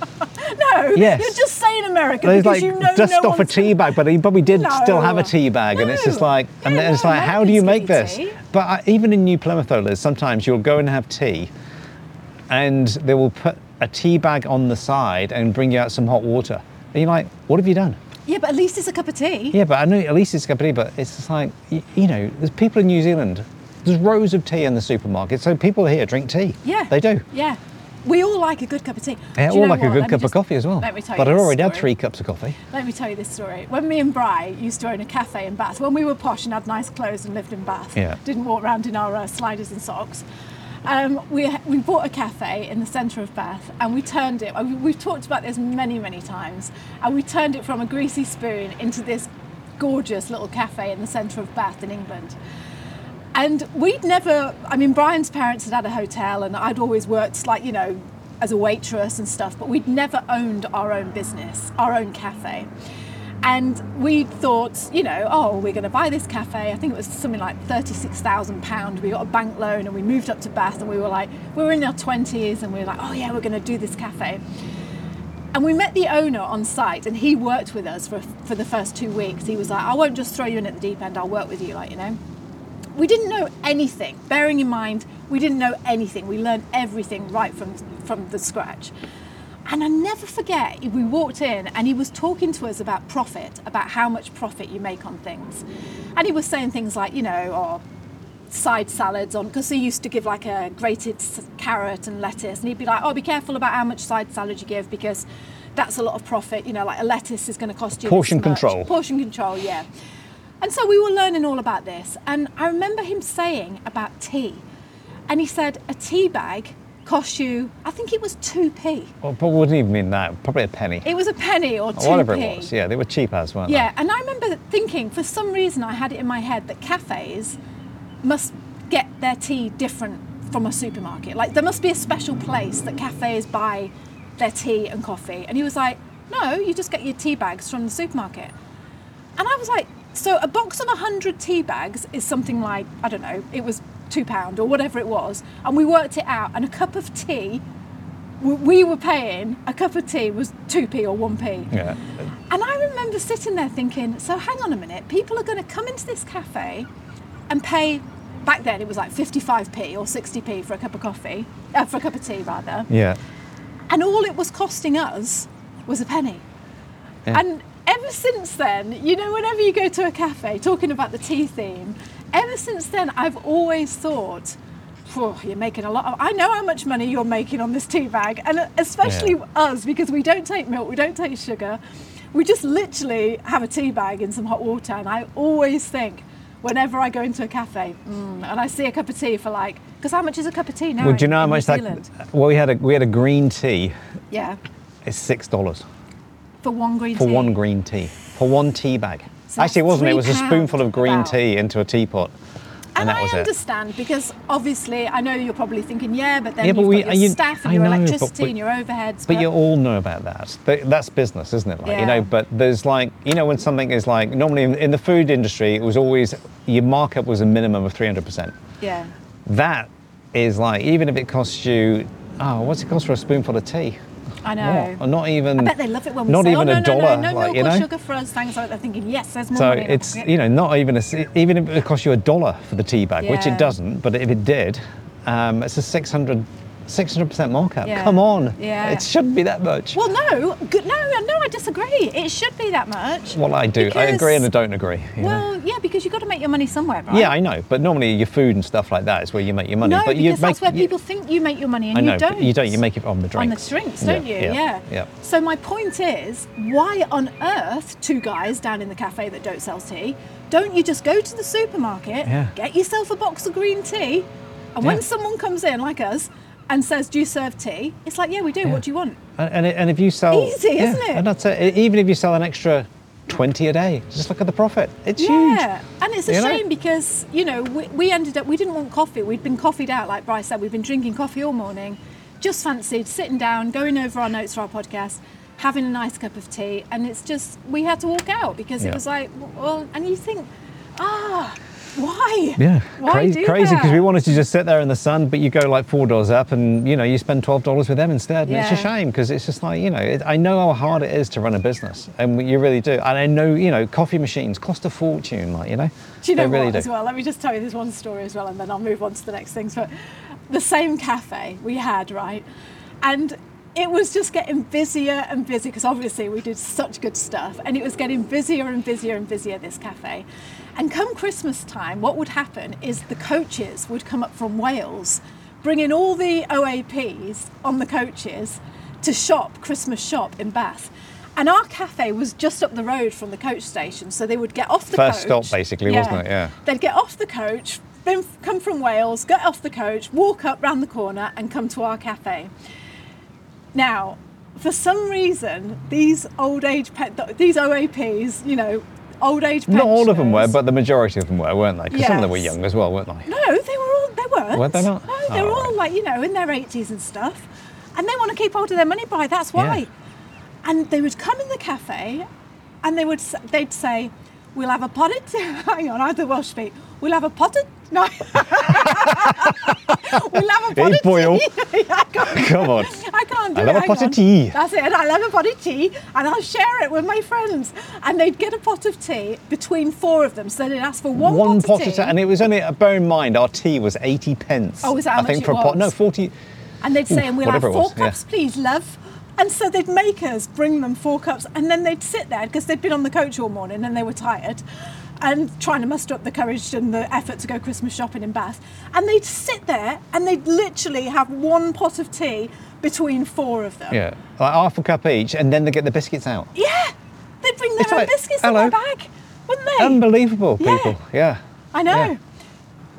[SPEAKER 2] No, [LAUGHS]
[SPEAKER 9] Yes.
[SPEAKER 2] you're just saying America
[SPEAKER 9] There's
[SPEAKER 2] because
[SPEAKER 9] like
[SPEAKER 2] you know
[SPEAKER 9] dust
[SPEAKER 2] no
[SPEAKER 9] off a tea bag, but he probably did still have a tea bag, and it's just
[SPEAKER 2] No.
[SPEAKER 9] like, and
[SPEAKER 2] Yeah,
[SPEAKER 9] it's
[SPEAKER 2] no,
[SPEAKER 9] like, how do you make this?
[SPEAKER 2] tea.
[SPEAKER 9] But I, even in New Plymouth, though, Liz, sometimes you'll go and have tea, and they will put a tea bag on the side and bring you out some hot water. And you're like, what have you done?
[SPEAKER 2] Yeah, but at least it's a cup of tea.
[SPEAKER 9] Yeah, but I know at least it's a cup of tea, but it's just like, you, you know, there's people in New Zealand. There's rows of tea in the supermarket, so people here drink tea.
[SPEAKER 2] Yeah.
[SPEAKER 9] they do.
[SPEAKER 2] Yeah. We all like a good cup of tea.
[SPEAKER 9] Yeah,
[SPEAKER 2] you
[SPEAKER 9] or like a good
[SPEAKER 2] Let
[SPEAKER 9] cup of coffee as well.
[SPEAKER 2] Let me tell
[SPEAKER 9] but I've already had three cups of coffee.
[SPEAKER 2] Let me tell you this story. When me and Bri used to own a cafe in Bath, when we were posh and had nice clothes and lived in Bath,
[SPEAKER 9] Yeah.
[SPEAKER 2] didn't walk around in our uh, sliders and socks, um, we, we bought a cafe in the centre of Bath and we turned it, we- we've talked about this many, many times, and we turned it from a greasy spoon into this gorgeous little cafe in the centre of Bath in England. And we'd never, I mean, Brian's parents had had a hotel and I'd always worked like, you know, as a waitress and stuff, but we'd never owned our own business, our own cafe. And we thought, you know, oh, we're going to buy this cafe. I think it was something like £36,000. We got a bank loan and we moved up to Bath and we were like, we were in our 20s and we were like, oh, yeah, we're going to do this cafe. And we met the owner on site, and he worked with us for, for the first two weeks. He was like, I won't just throw you in at the deep end, I'll work with you, like, you know. We didn't know anything, bearing in mind, we didn't know anything. We learned everything right from, from the scratch. And I never forget, we walked in and he was talking to us about profit, about how much profit you make on things. And he was saying things like, you know, or side salads on because he used to give like a grated carrot and lettuce. And he'd be like oh be careful about how much side salad you give because that's a lot of profit. You know like a lettuce is going to cost you
[SPEAKER 9] Portion control.
[SPEAKER 2] portion control yeah. And so we were learning all about this. And i remember him saying about tea. And he said a tea bag costs you i think it was 2p
[SPEAKER 9] Well, but wouldn't even mean that. Probably a penny.
[SPEAKER 2] it was a penny or 2p
[SPEAKER 9] Or whatever it was. Yeah, they were cheap as, weren't
[SPEAKER 2] yeah, and I remember thinking for some reason I had it in my head that cafes must get their tea different from a supermarket. Like there must be a special place that cafes buy their tea and coffee. And he was like, no, you just get your tea bags from the supermarket. And I was like, so a box of 100 tea bags is something like, I don't know, it was £2 or whatever it was. And we worked it out, and a cup of tea, we were paying, a cup of tea was 2p or 1p.
[SPEAKER 9] Yeah.
[SPEAKER 2] And I remember sitting there thinking, so hang on a minute, people are going to come into this cafe and pay, back then it was like 55p or 60p for a cup of coffee, uh, for a cup of tea rather,
[SPEAKER 9] Yeah.
[SPEAKER 2] and all it was costing us was a penny.
[SPEAKER 9] Yeah.
[SPEAKER 2] And ever since then, you know, whenever you go to a cafe, talking about the tea theme, ever since then I've always thought, "Phew, you're making a lot of. I know how much money you're making on this tea bag, and especially
[SPEAKER 9] Yeah.
[SPEAKER 2] us because we don't take milk, we don't take sugar, we just literally have a tea bag in some hot water. And I always think, whenever I go into a cafe mm, and I see a cup of tea for like, because how much is a cup of tea now?
[SPEAKER 9] Well, do you know how much that? Well, we had a we had a green tea.
[SPEAKER 2] Yeah,
[SPEAKER 9] It's six dollars
[SPEAKER 2] for one green
[SPEAKER 9] for
[SPEAKER 2] tea.
[SPEAKER 9] one green tea for one tea bag.
[SPEAKER 2] So
[SPEAKER 9] Actually, it wasn't. It was a spoonful of green
[SPEAKER 2] about.
[SPEAKER 9] tea into a teapot, and,
[SPEAKER 2] And,
[SPEAKER 9] that
[SPEAKER 2] I
[SPEAKER 9] was it.
[SPEAKER 2] understand because obviously I know you're probably thinking, yeah, but then
[SPEAKER 9] Yeah, but
[SPEAKER 2] you've
[SPEAKER 9] we-
[SPEAKER 2] got your
[SPEAKER 9] you-
[SPEAKER 2] staff and
[SPEAKER 9] I
[SPEAKER 2] your
[SPEAKER 9] know, but
[SPEAKER 2] electricity
[SPEAKER 9] we-
[SPEAKER 2] and your overheads.
[SPEAKER 9] But you all know about that. That's business, isn't it? Like, You know,
[SPEAKER 2] Yeah.
[SPEAKER 9] but there's like, you know, when something is like, normally in, in the food industry, it was always, your markup was a minimum of 300%.
[SPEAKER 2] yeah,
[SPEAKER 9] That is like, even if it costs you, oh, what's it cost for a spoonful of tea?
[SPEAKER 2] I know.
[SPEAKER 9] What? Not even.
[SPEAKER 2] I bet they love it when we
[SPEAKER 9] Not
[SPEAKER 2] say,
[SPEAKER 9] even
[SPEAKER 2] oh, no,
[SPEAKER 9] a dollar.
[SPEAKER 2] no, no, no
[SPEAKER 9] like, you know.
[SPEAKER 2] sugar for us. Thanks. They're thinking, yes, there's more
[SPEAKER 9] So
[SPEAKER 2] money.
[SPEAKER 9] it's you know not even a even if it costs you a dollar for the tea bag, which it doesn't, but if it did, um, it's a 600 percent markup.
[SPEAKER 2] Yeah.
[SPEAKER 9] Come on,
[SPEAKER 2] Yeah.
[SPEAKER 9] it shouldn't be that much.
[SPEAKER 2] Well, no, good, no, no, I disagree. It should be that much.
[SPEAKER 9] Well, I do. I agree and I don't agree. you know.
[SPEAKER 2] Well, yeah, because you've got to make your money somewhere, right?
[SPEAKER 9] Yeah, I know, but normally your food and stuff like that is where you make your money.
[SPEAKER 2] No,
[SPEAKER 9] but
[SPEAKER 2] because
[SPEAKER 9] you
[SPEAKER 2] that's
[SPEAKER 9] make,
[SPEAKER 2] where
[SPEAKER 9] you-
[SPEAKER 2] people think you make your money, and
[SPEAKER 9] I know,
[SPEAKER 2] you don't.
[SPEAKER 9] you don't. You make it on the
[SPEAKER 2] on
[SPEAKER 9] drinks.
[SPEAKER 2] the drinks, don't
[SPEAKER 9] Yeah,
[SPEAKER 2] you?
[SPEAKER 9] yeah,
[SPEAKER 2] Yeah.
[SPEAKER 9] yeah.
[SPEAKER 2] So my point is, why on earth two guys down in the cafe that don't sell tea? Don't you just go to the supermarket, get yourself a box of green tea, and when someone comes in like us and says, "Do you serve tea?" It's like, "Yeah, we do. What do you want?"
[SPEAKER 9] And, and, and if you sell,
[SPEAKER 2] Easy,
[SPEAKER 9] yeah,
[SPEAKER 2] isn't it?
[SPEAKER 9] And that's it. Even if you sell an extra twenty a day, just look at the profit. It's huge.
[SPEAKER 2] Yeah, and it's a
[SPEAKER 9] You know?
[SPEAKER 2] shame because you know we, we ended up we didn't want coffee. We'd been coffeeed out, like Bryce said. We've been drinking coffee all morning. Just fancied sitting down, going over our notes for our podcast, having a nice cup of tea, and it's just we had to walk out because
[SPEAKER 9] Yeah.
[SPEAKER 2] it was like, well, and you think, ah, why?
[SPEAKER 9] Yeah,
[SPEAKER 2] why
[SPEAKER 9] crazy,
[SPEAKER 2] do
[SPEAKER 9] crazy because we wanted to just sit there in the sun, but you go like four doors up, and you know you spend twelve dollars with them instead. And it's a shame because it's just like you know it, I know how hard it is to run a business, and you really do. And I know you know coffee machines cost a fortune, like you know.
[SPEAKER 2] Do you know
[SPEAKER 9] they really
[SPEAKER 2] what
[SPEAKER 9] do.
[SPEAKER 2] as well? Let me just tell you this one story as well, and then I'll move on to the next things. But the same cafe we had, right? And it was just getting busier and busier because obviously we did such good stuff, and it was getting busier and busier and busier. This cafe, and come Christmas time, what would happen is the coaches would come up from Wales, bringing all the OAPs on the coaches to shop Christmas shop in Bath. And our cafe was just up the road from the coach station, so they would get off the
[SPEAKER 9] First
[SPEAKER 2] coach.
[SPEAKER 9] stop, basically, wasn't it? Yeah.
[SPEAKER 2] They'd get off the coach, come from Wales, get off the coach, walk up round the corner, and come to our cafe. Now, for some reason, these old age pet, these OAPs, you know, old age pets.
[SPEAKER 9] Not all of them were, but the majority of them were, weren't they? Because some of them were young as well, weren't they?
[SPEAKER 2] no, they were all they weren't.
[SPEAKER 9] Were they not?
[SPEAKER 2] No, they were
[SPEAKER 9] Oh,
[SPEAKER 2] all
[SPEAKER 9] right.
[SPEAKER 2] like you know in their eighties and stuff, and they want to keep hold of their money by. That's why.
[SPEAKER 9] Yeah.
[SPEAKER 2] And they would come in the cafe, and they would they'd say, "We'll have a potted." Hang [LAUGHS] on, I have the Welsh speak. We'll have a potted. No. [LAUGHS] we'll have a
[SPEAKER 9] Hey,
[SPEAKER 2] potted
[SPEAKER 9] boyo. Oh.
[SPEAKER 2] tea. [LAUGHS] I can't, [LAUGHS]
[SPEAKER 9] Come on.
[SPEAKER 2] I can't do
[SPEAKER 9] I
[SPEAKER 2] it.
[SPEAKER 9] love a
[SPEAKER 2] hang
[SPEAKER 9] pot of tea.
[SPEAKER 2] That's it. I love a pot of tea, and I'll share it with my friends. And they'd get a pot of tea between four of them. So they'd ask for one,
[SPEAKER 9] One
[SPEAKER 2] pot,
[SPEAKER 9] pot of tea, and it was only. Uh, bear in mind, our tea was eighty pence.
[SPEAKER 2] Oh, is that
[SPEAKER 9] I think for
[SPEAKER 2] it
[SPEAKER 9] a pot. No, forty.
[SPEAKER 2] And they'd say,
[SPEAKER 9] Oof,
[SPEAKER 2] and we'll have four
[SPEAKER 9] was, yeah.
[SPEAKER 2] cups, please, love. And so they'd make us bring them four cups, and then they'd sit there because they'd been on the coach all morning and they were tired and trying to muster up the courage and the effort to go Christmas shopping in Bath. And they'd sit there and they'd literally have one pot of tea between four of them.
[SPEAKER 9] Yeah, like half a cup each, and then they get the biscuits out.
[SPEAKER 2] Yeah. They'd bring their
[SPEAKER 9] It's
[SPEAKER 2] own
[SPEAKER 9] like,
[SPEAKER 2] biscuits
[SPEAKER 9] hello.
[SPEAKER 2] in their bag, wouldn't they?
[SPEAKER 9] Unbelievable, people. Yeah.
[SPEAKER 2] I know.
[SPEAKER 9] Yeah.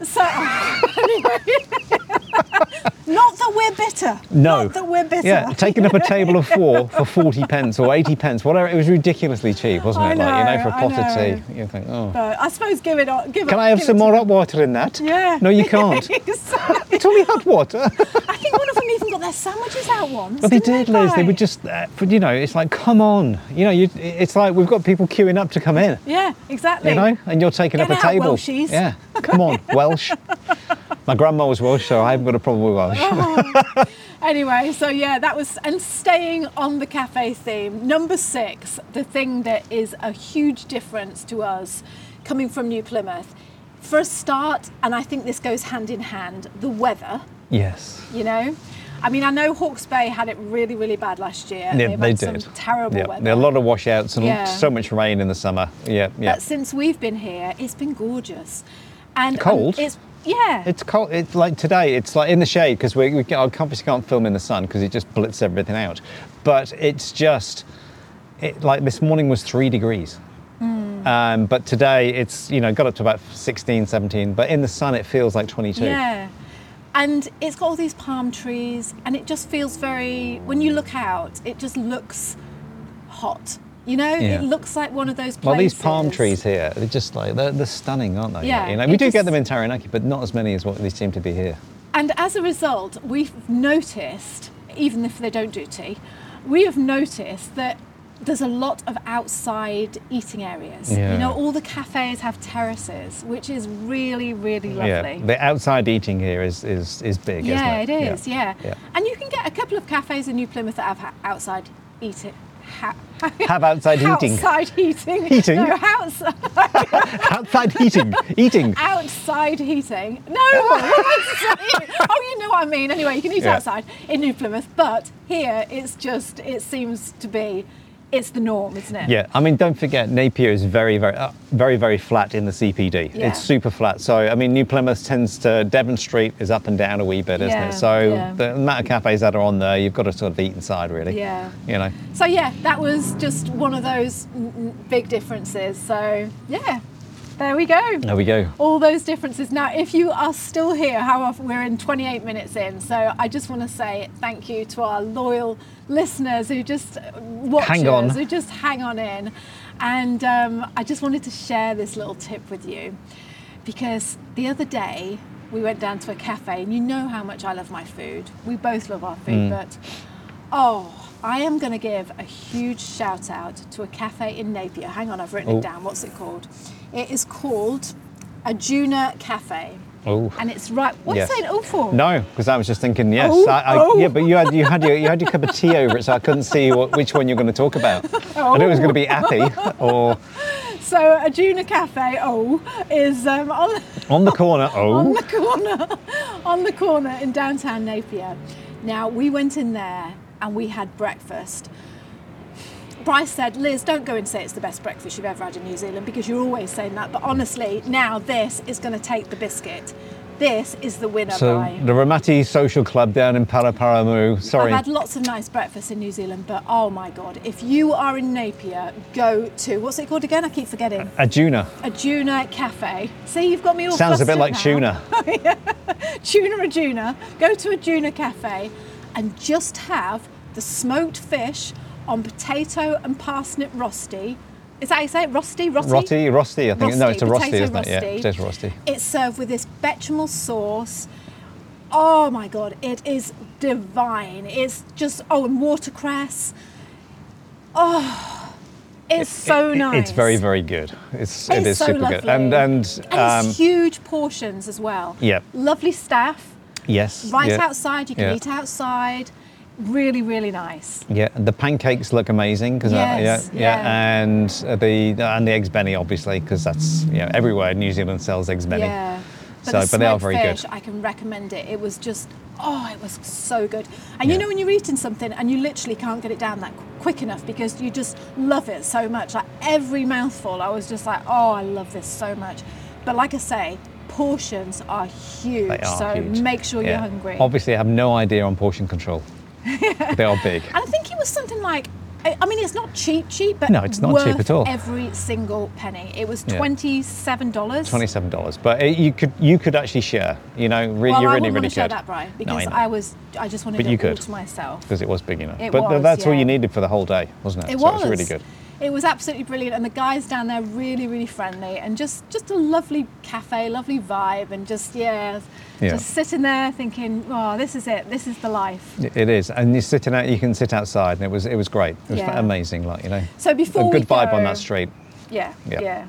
[SPEAKER 2] So, [LAUGHS] [LAUGHS] not that we're bitter.
[SPEAKER 9] No.
[SPEAKER 2] Not that we're bitter.
[SPEAKER 9] Yeah, taking up a table of four for 40 pence or 80 pence, whatever. It was ridiculously cheap, wasn't
[SPEAKER 2] I
[SPEAKER 9] it? like, you know,
[SPEAKER 2] know,
[SPEAKER 9] for a pot of tea. You think, oh.
[SPEAKER 2] But I suppose give it. on- Give
[SPEAKER 9] Can
[SPEAKER 2] it,
[SPEAKER 9] I have some more hot water in that?
[SPEAKER 2] Yeah.
[SPEAKER 9] No, you [LAUGHS] can't.
[SPEAKER 2] Exactly.
[SPEAKER 9] it's only hot water. [LAUGHS]
[SPEAKER 2] I think one of them even [LAUGHS] their sandwiches out once.
[SPEAKER 9] But they did, Liz. They would just, uh, you know, it's like, come on. You know, you, it's like we've got people queuing up to come in.
[SPEAKER 2] Yeah, exactly.
[SPEAKER 9] You know, and you're taking
[SPEAKER 2] Get
[SPEAKER 9] up a
[SPEAKER 2] out,
[SPEAKER 9] table.
[SPEAKER 2] Welshies.
[SPEAKER 9] Yeah, come on, [LAUGHS] Welsh. My grandma was Welsh, so I haven't got a problem with Welsh.
[SPEAKER 2] Oh. [LAUGHS] Anyway, so yeah, that was and staying on the cafe theme. Number six, the thing that is a huge difference to us coming from New Plymouth. For a start, and I think this goes hand in hand, the weather.
[SPEAKER 9] Yes.
[SPEAKER 2] You know, I mean, I know Hawke's Bay had it really, really bad last year.
[SPEAKER 9] Yeah,
[SPEAKER 2] They've
[SPEAKER 9] they
[SPEAKER 2] had
[SPEAKER 9] did.
[SPEAKER 2] Some terrible
[SPEAKER 9] yeah.
[SPEAKER 2] weather.
[SPEAKER 9] There are a lot of washouts and
[SPEAKER 2] Yeah.
[SPEAKER 9] so much rain in the summer. Yeah, yeah.
[SPEAKER 2] But since we've been here, it's been gorgeous. And um,
[SPEAKER 9] Cold?
[SPEAKER 2] it's yeah.
[SPEAKER 9] It's cold. It's like today. It's like in the shade because we, we I obviously can't film in the sun because it just blitzes everything out. But it's just, it like this morning was three degrees.
[SPEAKER 2] Hmm.
[SPEAKER 9] Um, but today it's you know got up to about 16, 17. But in the sun it feels like 22.
[SPEAKER 2] Yeah. And it's got all these palm trees, and it just feels very, when you look out, it just looks hot. You know,
[SPEAKER 9] Yeah.
[SPEAKER 2] it looks like one of those places.
[SPEAKER 9] Well, these palm trees here, they're just like they're, they're stunning, aren't they?
[SPEAKER 2] Yeah,
[SPEAKER 9] You know, we do get them in Taranaki, but not as many as what they seem to be here.
[SPEAKER 2] And as a result, we've noticed, even if they don't do tea, we have noticed that there's a lot of outside eating areas.
[SPEAKER 9] Yeah.
[SPEAKER 2] You know, all the cafes have terraces, which is really, really lovely.
[SPEAKER 9] Yeah, the outside eating here is is, is big,
[SPEAKER 2] Yeah,
[SPEAKER 9] isn't
[SPEAKER 2] it Yeah,
[SPEAKER 9] it?
[SPEAKER 2] is. Yeah.
[SPEAKER 9] Yeah.
[SPEAKER 2] and you can get a couple of cafes in New Plymouth that have outside eating. Ha- [LAUGHS]
[SPEAKER 9] Have outside eating.
[SPEAKER 2] Outside heating.
[SPEAKER 9] Heating? [LAUGHS]
[SPEAKER 2] No, outside, [LAUGHS]
[SPEAKER 9] outside heating, eating.
[SPEAKER 2] outside heating. No, what am I saying? Oh, you know what I mean. Anyway, you can eat
[SPEAKER 9] Yeah.
[SPEAKER 2] outside in New Plymouth, but here it's just it seems to be it's the norm, isn't it?
[SPEAKER 9] Yeah, I mean, don't forget, Napier is very, very, uh, very, very flat in the CBD.
[SPEAKER 2] Yeah.
[SPEAKER 9] It's super flat. So, I mean, New Plymouth tends to, Devon Street is up and down a wee bit, isn't
[SPEAKER 2] Yeah,
[SPEAKER 9] it? So,
[SPEAKER 2] yeah.
[SPEAKER 9] the amount of cafes that are on there, you've got to sort of eat inside, really.
[SPEAKER 2] Yeah.
[SPEAKER 9] You know.
[SPEAKER 2] So yeah, that was just one of those big differences. So yeah, there we go.
[SPEAKER 9] There we go.
[SPEAKER 2] all those differences. Now, if you are still here, however, we're in 28 minutes in, so I just want to say thank you to our loyal listeners who just watch
[SPEAKER 9] Hang on.
[SPEAKER 2] us, who just hang on in. And um, I just wanted to share this little tip with you because the other day we went down to a cafe, and you know how much I love my food. We both love our food, but oh, I am going to give a huge shout out to a cafe in Napier. Hang on, I've written
[SPEAKER 9] Oh.
[SPEAKER 2] it down. What's it called? It is called Ajuna Cafe.
[SPEAKER 9] Oh.
[SPEAKER 2] And it's right. What
[SPEAKER 9] Yes.
[SPEAKER 2] are you saying oh for?
[SPEAKER 9] No, because I was just thinking, yes,
[SPEAKER 2] Oh,
[SPEAKER 9] I, I,
[SPEAKER 2] oh.
[SPEAKER 9] yeah, but you had you had your you had your cup of tea over it, so I couldn't see what, which one you're going to talk about. [LAUGHS] I knew it was going to be Appy or
[SPEAKER 2] So Ajuna Cafe, oh, is um, on, [LAUGHS]
[SPEAKER 9] on the corner. Oh. [LAUGHS]
[SPEAKER 2] on
[SPEAKER 9] Oh,
[SPEAKER 2] the corner, on the corner in downtown Napier. Now we went in there and we had breakfast. Bri said, Liz, don't go and say it's the best breakfast you've ever had in New Zealand because you're always saying that. But honestly, now this is going to take the biscuit. This is the winner,
[SPEAKER 9] so
[SPEAKER 2] Brian.
[SPEAKER 9] the Raumati Social Club down in Paraparaumu. Sorry,
[SPEAKER 2] I've had lots of nice breakfasts in New Zealand, but oh my God, if you are in Napier, go to, what's it called again? I keep forgetting.
[SPEAKER 9] A- Ajuna.
[SPEAKER 2] Ajuna Cafe. See, you've got me all
[SPEAKER 9] Sounds a bit like
[SPEAKER 2] now.
[SPEAKER 9] tuna. [LAUGHS]
[SPEAKER 2] Oh, tuna Ajuna. Go to Ajuna Cafe and just have the smoked fish on potato and parsnip rosti. Is that how you say it? Rosti? Rosti?
[SPEAKER 9] Rotti, Rosti, I think. no, it's a Rosti, isn't it? Yeah,
[SPEAKER 2] rosti.
[SPEAKER 9] potato Rosti.
[SPEAKER 2] It's served with this bechamel sauce. Oh my god, it is divine. It's just oh, and watercress. Oh, it's so
[SPEAKER 9] It-
[SPEAKER 2] nice.
[SPEAKER 9] It's very, very good. It's, it
[SPEAKER 2] It's so
[SPEAKER 9] super
[SPEAKER 2] lovely.
[SPEAKER 9] good. And and,
[SPEAKER 2] And
[SPEAKER 9] um,
[SPEAKER 2] it's huge portions as well.
[SPEAKER 9] Yep.
[SPEAKER 2] Lovely staff.
[SPEAKER 9] yes,
[SPEAKER 2] Right
[SPEAKER 9] yeah,
[SPEAKER 2] outside, you can
[SPEAKER 9] yeah.
[SPEAKER 2] eat outside. Really, really nice.
[SPEAKER 9] Yeah, the pancakes look amazing because uh,
[SPEAKER 2] Yes,
[SPEAKER 9] yeah, yeah,
[SPEAKER 2] yeah.
[SPEAKER 9] and the and the eggs benny obviously because that's you know everywhere New Zealand sells eggs benny.
[SPEAKER 2] Yeah. But
[SPEAKER 9] So,
[SPEAKER 2] the
[SPEAKER 9] but they are very
[SPEAKER 2] fish,
[SPEAKER 9] good.
[SPEAKER 2] I can recommend it. It was just, oh, it was so good. And you know when you're eating something and you literally can't get it down that quick enough because you just love it so much. Like every mouthful, I was just like, oh, I love this so much. But like I say, portions are huge.
[SPEAKER 9] They are
[SPEAKER 2] so
[SPEAKER 9] huge.
[SPEAKER 2] make sure you're hungry.
[SPEAKER 9] Obviously, I have no idea on portion control. [LAUGHS] they are big.
[SPEAKER 2] And I think it was something like, I I mean, it's not cheap, cheap, but
[SPEAKER 9] No, it's not cheap at all.
[SPEAKER 2] Every single penny. It was twenty-seven dollars.
[SPEAKER 9] Twenty-seven dollars, but it, you could you could actually share. You know, re-
[SPEAKER 2] Well,
[SPEAKER 9] you
[SPEAKER 2] I
[SPEAKER 9] really
[SPEAKER 2] wouldn't
[SPEAKER 9] really
[SPEAKER 2] want to share that, Brian,
[SPEAKER 9] No,
[SPEAKER 2] because
[SPEAKER 9] I.
[SPEAKER 2] I was, I just wanted
[SPEAKER 9] But
[SPEAKER 2] it
[SPEAKER 9] you
[SPEAKER 2] all
[SPEAKER 9] could.
[SPEAKER 2] to myself.
[SPEAKER 9] because it was big enough.
[SPEAKER 2] It
[SPEAKER 9] but
[SPEAKER 2] was,
[SPEAKER 9] that's all you needed for the whole day, wasn't it?
[SPEAKER 2] It
[SPEAKER 9] so
[SPEAKER 2] was.
[SPEAKER 9] it was really good.
[SPEAKER 2] It was absolutely brilliant, and the guys down there really, really friendly, and just just a lovely cafe, lovely vibe, and just yeah,
[SPEAKER 9] Yeah.
[SPEAKER 2] just sitting there thinking, oh, this is it, this is the life.
[SPEAKER 9] It- is, and you're sitting out. You can sit outside, and it was it was great. It was
[SPEAKER 2] Yeah.
[SPEAKER 9] amazing, like you know.
[SPEAKER 2] So before
[SPEAKER 9] a
[SPEAKER 2] we
[SPEAKER 9] good vibe on that street.
[SPEAKER 2] Yeah,
[SPEAKER 9] Yeah.
[SPEAKER 2] yeah.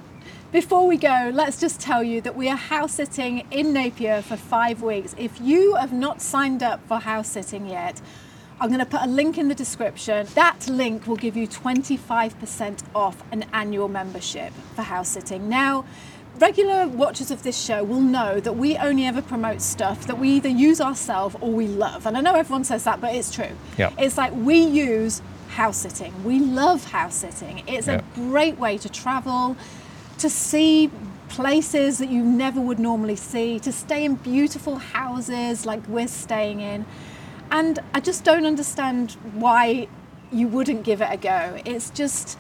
[SPEAKER 2] Before we go, let's just tell you that we are house sitting in Napier for five weeks. If you have not signed up for house sitting yet, I'm going to put a link in the description. That link will give you 25% off an annual membership for house sitting. Now, regular watchers of this show will know that we only ever promote stuff that we either use ourselves or we love. And I know everyone says that, but it's true.
[SPEAKER 9] Yeah.
[SPEAKER 2] It's like we use house sitting. We love house sitting. It's
[SPEAKER 9] Yeah.
[SPEAKER 2] a great way to travel, to see places that you never would normally see, to stay in beautiful houses like we're staying in. And I just don't understand why you wouldn't give it a go. It's just,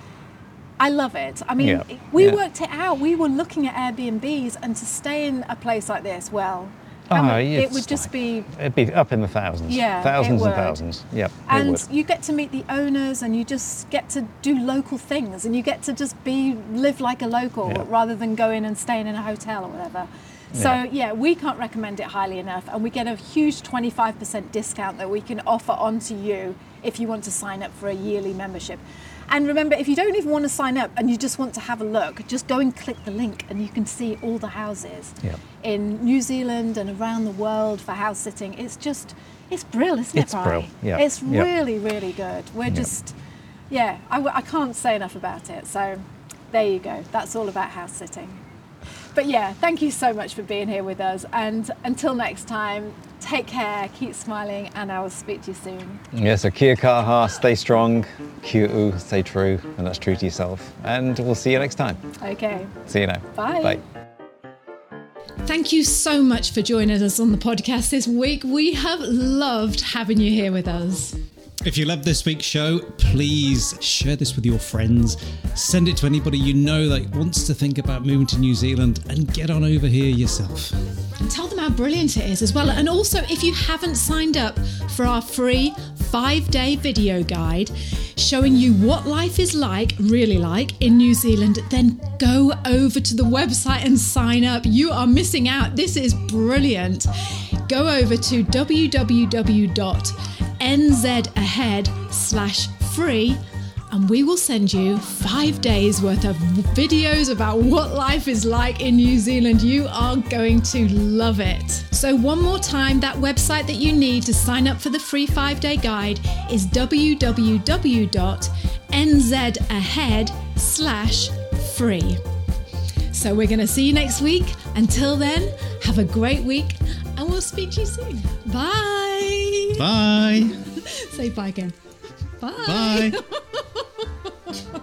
[SPEAKER 2] I love it. I mean,
[SPEAKER 9] Yeah,
[SPEAKER 2] we
[SPEAKER 9] yeah.
[SPEAKER 2] worked it out. We were looking at Airbnbs, and to stay in a place like this, well,
[SPEAKER 9] Oh,
[SPEAKER 2] mean, it would just
[SPEAKER 9] like-
[SPEAKER 2] be
[SPEAKER 9] It'd be up in the thousands.
[SPEAKER 2] Yeah, it
[SPEAKER 9] thousands and thousands. Yep, it
[SPEAKER 2] and
[SPEAKER 9] would.
[SPEAKER 2] you get to meet the owners and you just get to do local things and you get to just be live like a local
[SPEAKER 9] Yeah.
[SPEAKER 2] rather than going and staying in a hotel or whatever so
[SPEAKER 9] Yeah.
[SPEAKER 2] yeah we can't recommend it highly enough and we get a huge 25% discount that we can offer onto you if you want to sign up for a yearly membership And remember, if you don't even want to sign up and you just want to have a look, just go and click the link and you can see all the houses in New Zealand and around the world for house sitting. It's just, it's brill, isn't
[SPEAKER 9] It's
[SPEAKER 2] it,
[SPEAKER 9] brill, yeah,
[SPEAKER 2] It's really, really good. We're just, yeah, I can't say enough about it. So there you go. That's all about house sitting. But yeah, thank you so much for being here with us. And until next time, take care, keep smiling, and I will speak to you soon.
[SPEAKER 9] Yeah, so kia kaha, stay strong, kia ū, stay true, and that's true to yourself. And we'll see you next time.
[SPEAKER 2] Okay.
[SPEAKER 9] See you now.
[SPEAKER 2] Bye.
[SPEAKER 9] Bye.
[SPEAKER 2] Thank you so much for joining us on the podcast this week. We have loved having you here with us.
[SPEAKER 3] If you love this week's show, please share this with your friends. Send it to anybody you know that wants to think about moving to New Zealand and get on over here yourself.
[SPEAKER 2] And tell them how brilliant it is as well. And also, if you haven't signed up for our free five day video guide showing you what life is like, really like, in New Zealand, then go over to the website and sign up. You are missing out. This is brilliant. Go over to www.nzahead slash free and we will send you five days worth of videos about what life is like in New Zealand. You are going to love it. So, one more time, that website that you need to sign up for the free five day guide is www.nzahead slash free. So, we're going to see you next week. Until then, have a great week and we'll speak to you soon. Bye.
[SPEAKER 3] Bye. [LAUGHS]
[SPEAKER 2] Say bye again. Bye.
[SPEAKER 3] Bye. [LAUGHS]